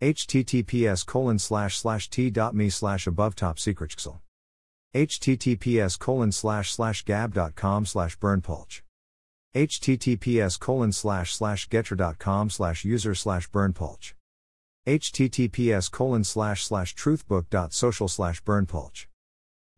Https colon slash slash t.me slash above top secret https colon slash slash gab.com slash berndpulch https colon slash slash gettr.com slash user slash berndpulch https colon slash slash truthbook.social slash berndpulch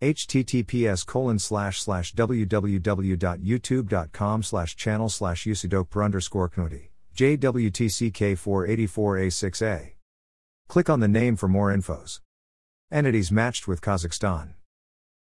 https colon slash slash www.youtube.com slash channel slash usidok underscore knudi jwtck 484a6a click on the name for more infos. Entities matched with kazakhstan.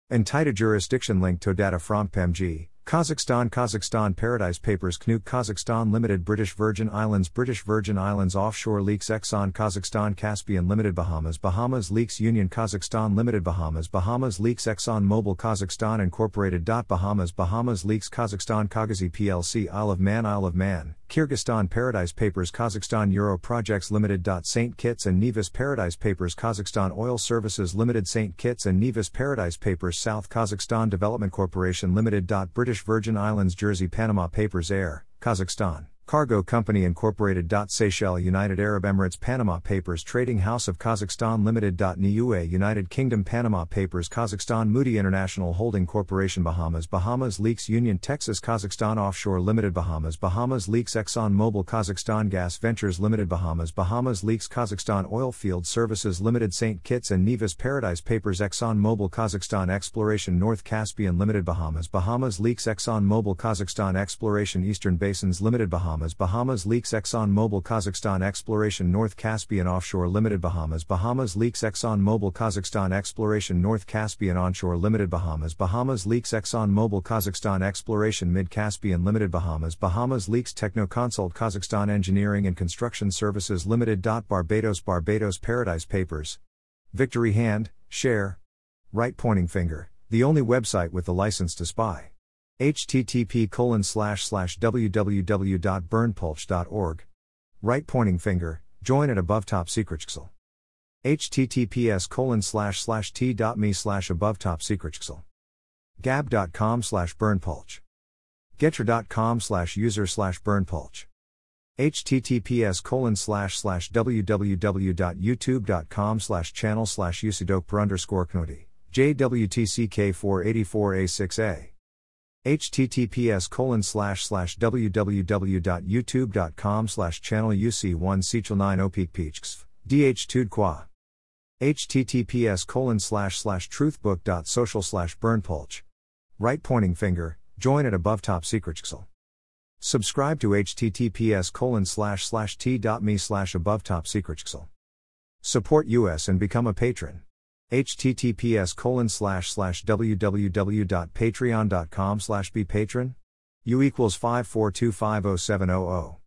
Entita jurisdiction link to data from PEMG Kazakhstan Kazakhstan Paradise Papers KNUK Kazakhstan Limited British Virgin Islands British Virgin Islands Offshore Leaks Exxon Kazakhstan Caspian Limited Bahamas Bahamas Leaks Union Kazakhstan Limited Bahamas Bahamas Leaks Exxon Mobil Kazakhstan Incorporated. Bahamas Bahamas Leaks Kazakhstan Kagazy PLC Isle of Man Isle of Man Kyrgyzstan Paradise Papers Kazakhstan Euro Projects Limited. St. Kitts and Nevis Paradise Papers Kazakhstan Oil Services Limited St. Kitts and Nevis Paradise Papers South Kazakhstan Development Corporation Limited. British Virgin Islands Jersey Panama Papers Air, Kazakhstan. Cargo Company Incorporated. Seychelles United Arab Emirates Panama Papers. Trading House of Kazakhstan Limited. Niue United Kingdom Panama Papers. Kazakhstan Moody International Holding Corporation. Bahamas Bahamas Leaks Union Texas Kazakhstan Offshore Limited. Bahamas Bahamas Leaks Exxon Mobil. Kazakhstan Gas Ventures Limited. Bahamas Bahamas Leaks. Kazakhstan Oil Field Services Limited. St. Kitts and Nevis Paradise Papers. Exxon Mobil. Kazakhstan Exploration North Caspian Limited. Bahamas Bahamas Leaks. Exxon Mobil. Kazakhstan Exploration Eastern Basins Limited. Bahamas Bahamas Bahamas leaks Exxon Mobil Kazakhstan Exploration North Caspian Offshore Limited Bahamas Bahamas leaks Exxon Mobil Kazakhstan Exploration North Caspian Onshore Limited Bahamas Bahamas leaks Exxon Mobil Kazakhstan Exploration Mid Caspian Limited Bahamas Bahamas leaks Technoconsult Kazakhstan Engineering and Construction Services Limited. Barbados Barbados Paradise Papers. Victory Hand, Share. Right Pointing Finger, the only website with the license to spy http colon slash slash www.berndpulch.org. Right pointing finger, join at above top secret https colon slash slash t.me slash above top secret gab.com slash berndpulch gettr.com slash user slash berndpulch https colon slash slash www.youtube.com slash channel slash usidok underscore knudi jwtck 484a6a https colon slash slash www.youtube.com slash channel uc1 sechel 9 opik peachks dh tud qua. https colon slash slash truthbook.social slash berndpulch right pointing finger join at above top secret subscribe to https colon slash slash t.me slash above top secret support us and become a patron https colon slash slash www.patreon.com slash be patron u equals 542507000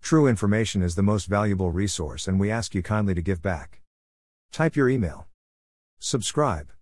true information is the most valuable resource and we ask you kindly to give back. Type your email. Subscribe